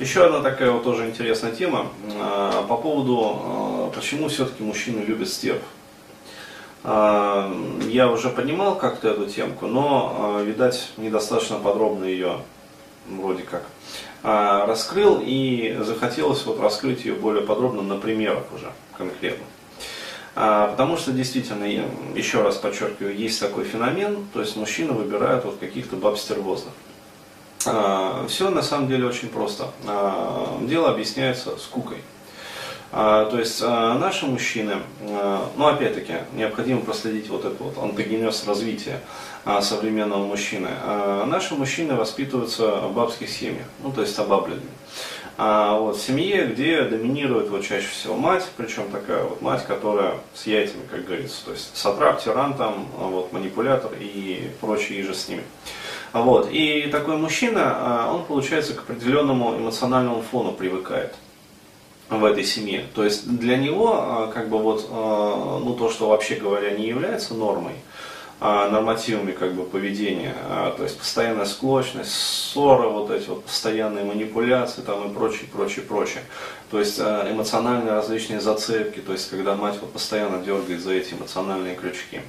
Еще одна такая вот тоже интересная тема э, по поводу, э, почему все-таки мужчины любят стерв. Э, я уже понимал как-то эту темку, но, видать, недостаточно подробно ее вроде как раскрыл и захотелось вот раскрыть ее более подробно на примерах уже конкретно. А, потому что действительно, еще раз подчеркиваю, есть такой феномен, то есть мужчины выбирают вот каких-то баб стервозных. А, Все на самом деле очень просто. А, дело объясняется скукой. То есть наши мужчины, ну опять-таки, необходимо проследить вот это вот антогенез развития современного мужчины. Наши мужчины воспитываются в бабских семьях, ну то есть обабленными а, вот, в семье, где доминирует вот чаще всего мать, причем такая вот мать, которая с яйцами, как говорится, то есть сатрап, тиран, там, вот, манипулятор и прочие же с ними. Вот. И такой мужчина, а, он, получается, к определенному эмоциональному фону привыкает в этой семье. То есть для него, а, как бы вот, а, ну то, что вообще говоря не является нормой, нормативами как бы поведения, а, то есть постоянная склочность, ссоры, вот эти вот постоянные манипуляции там и прочее, прочее, прочее. То есть а, эмоциональные различные зацепки, то есть когда мать вот постоянно дергает за эти эмоциональные крючки.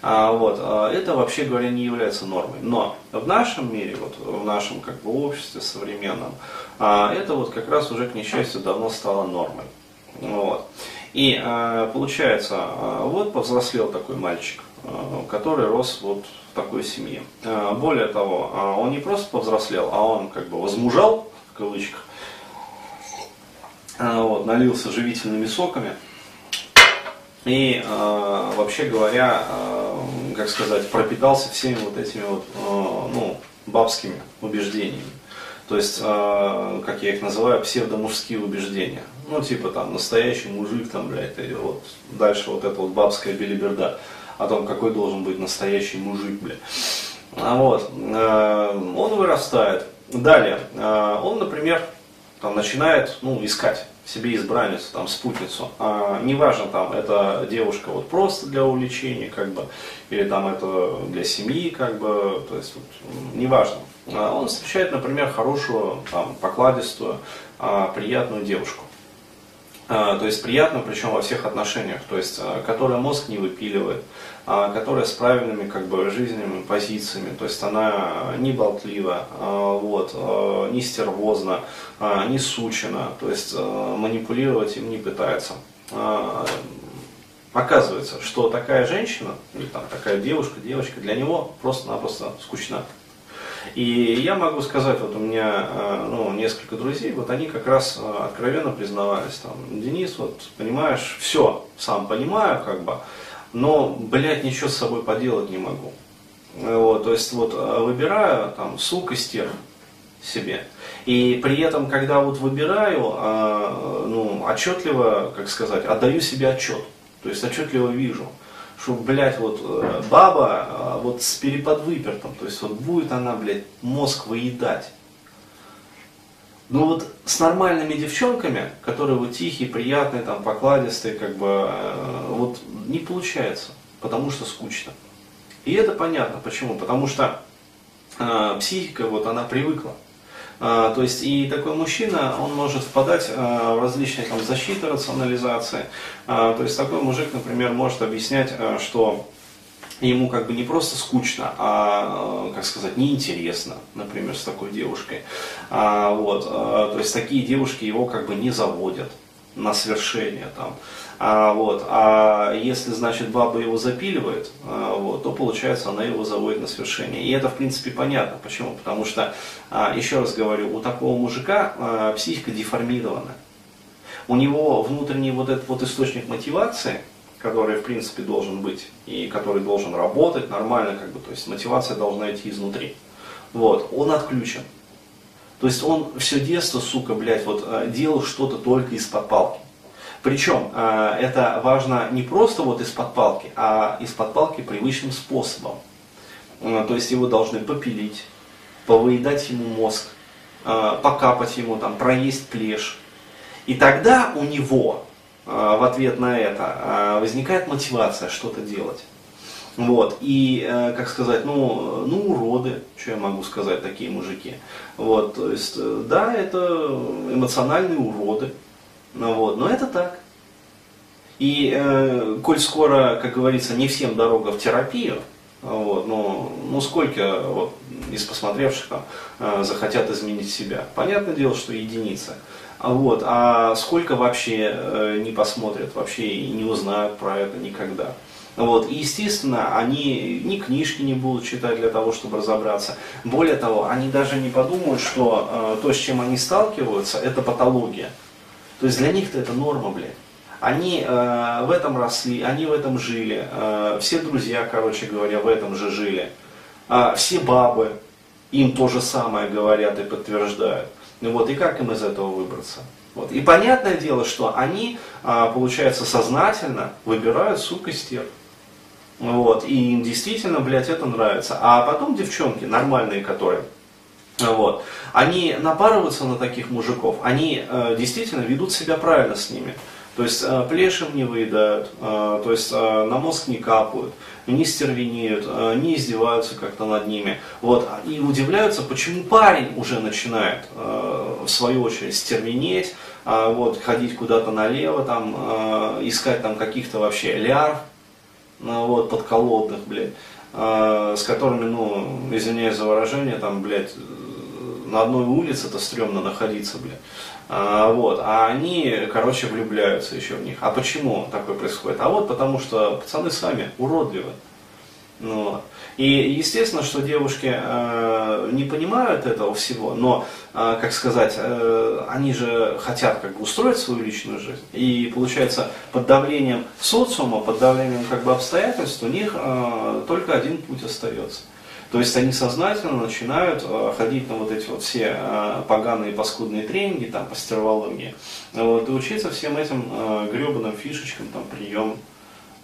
А, вот, это вообще говоря не является нормой. Но в нашем мире, вот, в нашем как бы обществе современном, это вот как раз уже к несчастью давно стало нормой. Вот. И получается, вот повзрослел такой мальчик, который рос вот в такой семье. Э, более того, э, он не просто повзрослел, а он как бы возмужал, в кавычках, вот, налился живительными соками. И вообще говоря, как сказать, пропитался всеми вот этими вот, ну, бабскими убеждениями. То есть, как я их называю, псевдомужские убеждения. Ну, типа там, настоящий мужик, там, блядь, и вот дальше вот эта вот бабская белиберда о том, какой должен быть настоящий мужик, бля. А вот, э, он вырастает. Далее, э, он, например, там, начинает ну, искать себе избранницу, там, спутницу. А, неважно, там, это девушка вот просто для увлечения, как бы, или там это для семьи, как бы, то есть, вот, неважно. А он встречает, например, хорошую, там, покладистую, а, приятную девушку. А, то есть приятно, причем во всех отношениях, то есть а, которая мозг не выпиливает, а, которая с правильными как бы жизненными позициями, то есть она не болтлива, вот, не стервозна, не сучена, то есть манипулировать им не пытается. Оказывается, что такая женщина, или там такая девушка, девочка, для него просто-напросто скучна. И я могу сказать, вот у меня э, ну, несколько друзей, вот они как раз э, откровенно признавались, там, Денис, вот понимаешь, все, сам понимаю, как бы, но, блядь, ничего с собой поделать не могу. Вот, то есть вот э, выбираю там сук и стерв себе. И при этом, когда вот выбираю, ну, отчетливо, как сказать, отдаю себе отчет. То есть отчетливо вижу, что, блядь, вот э, баба э, вот с переподвыпертом, то есть вот будет она, блядь, мозг выедать. Ну вот с нормальными девчонками, которые вот тихие, приятные, там, покладистые, как бы, э, вот не получается, потому что скучно. И это понятно, почему? Потому что э, психика, вот она привыкла. А, то есть и такой мужчина, он может впадать а, в различные там, защиты, рационализации. А, то есть такой мужик, например, может объяснять, что ему как бы не просто скучно, а, как сказать, неинтересно, например, с такой девушкой. Вот, то есть такие девушки его как бы не заводят на свершение там. А, вот, а если, значит, баба его запиливает, а, вот, то получается она его заводит на свершение. И это, в принципе, понятно. Почему? Потому что, а, еще раз говорю, у такого мужика а, психика деформирована. У него внутренний вот этот вот источник мотивации, который, в принципе, должен быть, и который должен работать нормально, как бы, то есть мотивация должна идти изнутри. Вот, он отключен. То есть он все детство, сука, блядь, вот а, делал что-то только из-под палки. Причем а, это важно не просто вот из-под палки, а из-под палки привычным способом. А, то есть его должны попилить, повыедать ему мозг, покапать ему, там, проесть плешь. И тогда у него в ответ на это возникает мотивация что-то делать. Вот, и, э, как сказать, ну, ну, уроды, что я могу сказать, такие мужики. Вот, то есть, э, да, это эмоциональные уроды, ну, вот, но это так. И, э, коль скоро, как говорится, не всем дорога в терапию, вот, ну, ну сколько вот, из посмотревших там, э, захотят изменить себя? Понятное дело, что единицы. А вот, а сколько вообще э, не посмотрят, вообще не узнают про это никогда. Вот. И, естественно, они ни книжки не будут читать для того, чтобы разобраться. Более того, они даже не подумают, что э, то, с чем они сталкиваются, это патология. То есть для них-то это норма, блядь. Они э, в этом росли, они в этом жили. Э, все друзья, короче говоря, в этом же жили. Э, все бабы им то же самое говорят и подтверждают. Ну вот, и как им из этого выбраться? Вот. И понятное дело, что они, э, получается, сознательно выбирают, сука, стерв. Вот, и им действительно, блядь, это нравится. А потом девчонки, нормальные которые, вот, они напарываются на таких мужиков, они э, действительно ведут себя правильно с ними. То есть э, плешим не выедают, э, то есть э, на мозг не капают, не стервенеют, э, не издеваются как-то над ними. Вот, и удивляются, почему парень уже начинает, э, в свою очередь, стервенеть, э, вот, ходить куда-то налево, там, э, искать там каких-то вообще лярв, вот, подколодных, блядь, э, с которыми, ну, извиняюсь за выражение, там, блядь, на одной улице это стрёмно находиться, блядь. А, вот, а они, короче, влюбляются еще в них. А почему такое происходит? А вот потому что пацаны сами уродливы. Ну. И естественно, что девушки э, не понимают этого всего, но, э, как сказать, э, они же хотят как бы устроить свою личную жизнь. И получается, под давлением социума, под давлением как бы обстоятельств у них э, только один путь остается. То есть они сознательно начинают э, ходить на вот эти вот все э, поганые паскудные тренинги, там, по стервологии, вот, и учиться всем этим э, гребаным фишечкам, там, приемам.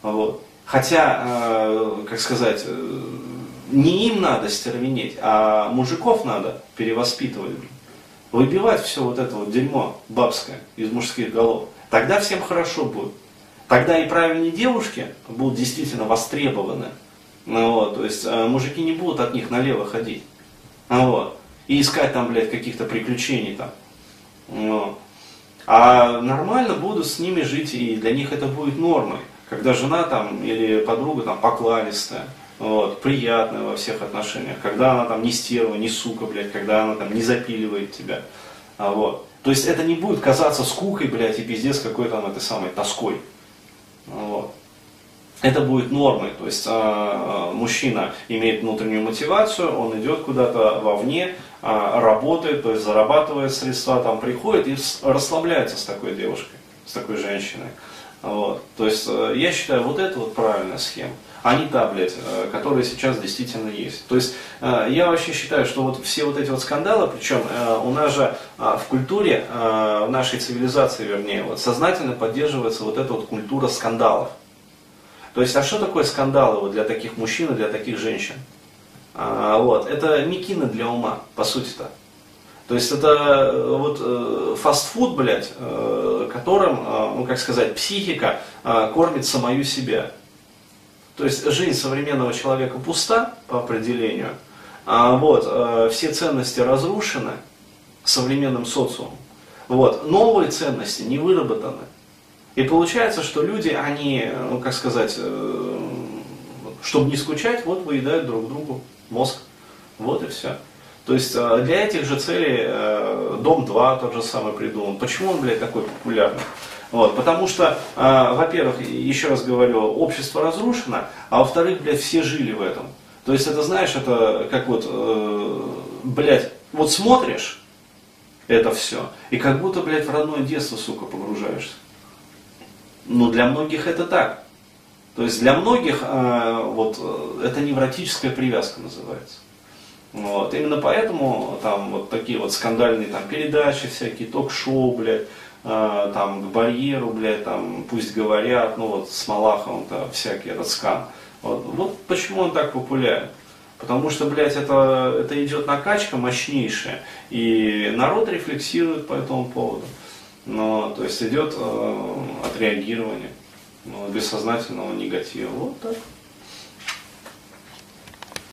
Вот. Хотя, э, как сказать, э, не им надо стервенеть, а мужиков надо перевоспитывать. Выбивать все вот это вот дерьмо бабское из мужских голов. Тогда всем хорошо будет. Тогда и правильные девушки будут действительно востребованы. Ну, вот, то есть э, мужики не будут от них налево ходить. Ну, вот, и искать там, блядь, каких-то приключений там. Ну, а нормально будут с ними жить, и для них это будет нормой когда жена там или подруга там покладистая, вот, приятная во всех отношениях, когда она там не стерва, не сука, блядь, когда она там не запиливает тебя. А, вот. То есть это не будет казаться скукой, блядь, и пиздец какой там этой самой тоской. Вот. Это будет нормой, то есть э, мужчина имеет внутреннюю мотивацию, он идет куда-то вовне, э, работает, то есть зарабатывает средства, там приходит и расслабляется с такой девушкой, с такой женщиной. Вот. То есть э, я считаю, вот это вот правильная схема, а не та, блядь, э, которая сейчас действительно есть. То есть э, я вообще считаю, что вот все вот эти вот скандалы, причем у нас же в культуре, в нашей цивилизации, вернее, вот сознательно поддерживается вот эта вот культура скандалов. То есть, а что такое скандалы вот для таких мужчин и для таких женщин? Вот, это мекины для ума, по сути-то. То есть это э, вот э, фастфуд, блядь, э, которым, ну как сказать, психика кормит самую себя. То есть жизнь современного человека пуста по определению, а вот все ценности разрушены современным социумом. Вот, новые ценности не выработаны. И получается, что люди, они, ну как сказать, чтобы не скучать, вот выедают друг другу мозг. Вот и все. То есть э, для этих же целей э, Дом 2 тот же самый придуман. Почему он, блядь, такой популярный? Вот, потому что, э, во-первых, еще раз говорю, общество разрушено, а во-вторых, блядь, все жили в этом. То есть это, знаешь, это как вот, э, блядь, вот смотришь это все, и как будто, блядь, в родное детство, сука, погружаешься. Ну, для многих это так. То есть для многих э, вот, это невротическая привязка называется. Вот. Именно поэтому там вот такие вот скандальные там передачи всякие, ток-шоу, блядь, э, там к барьеру, блядь, там пусть говорят, ну вот с Малаховым-то всякий этот. Вот, вот почему он так популярен. Потому что, блядь, это, это идет накачка мощнейшая, и народ рефлексирует по этому поводу. Но, то есть идет э, отреагирование ну, бессознательного негатива. Вот так.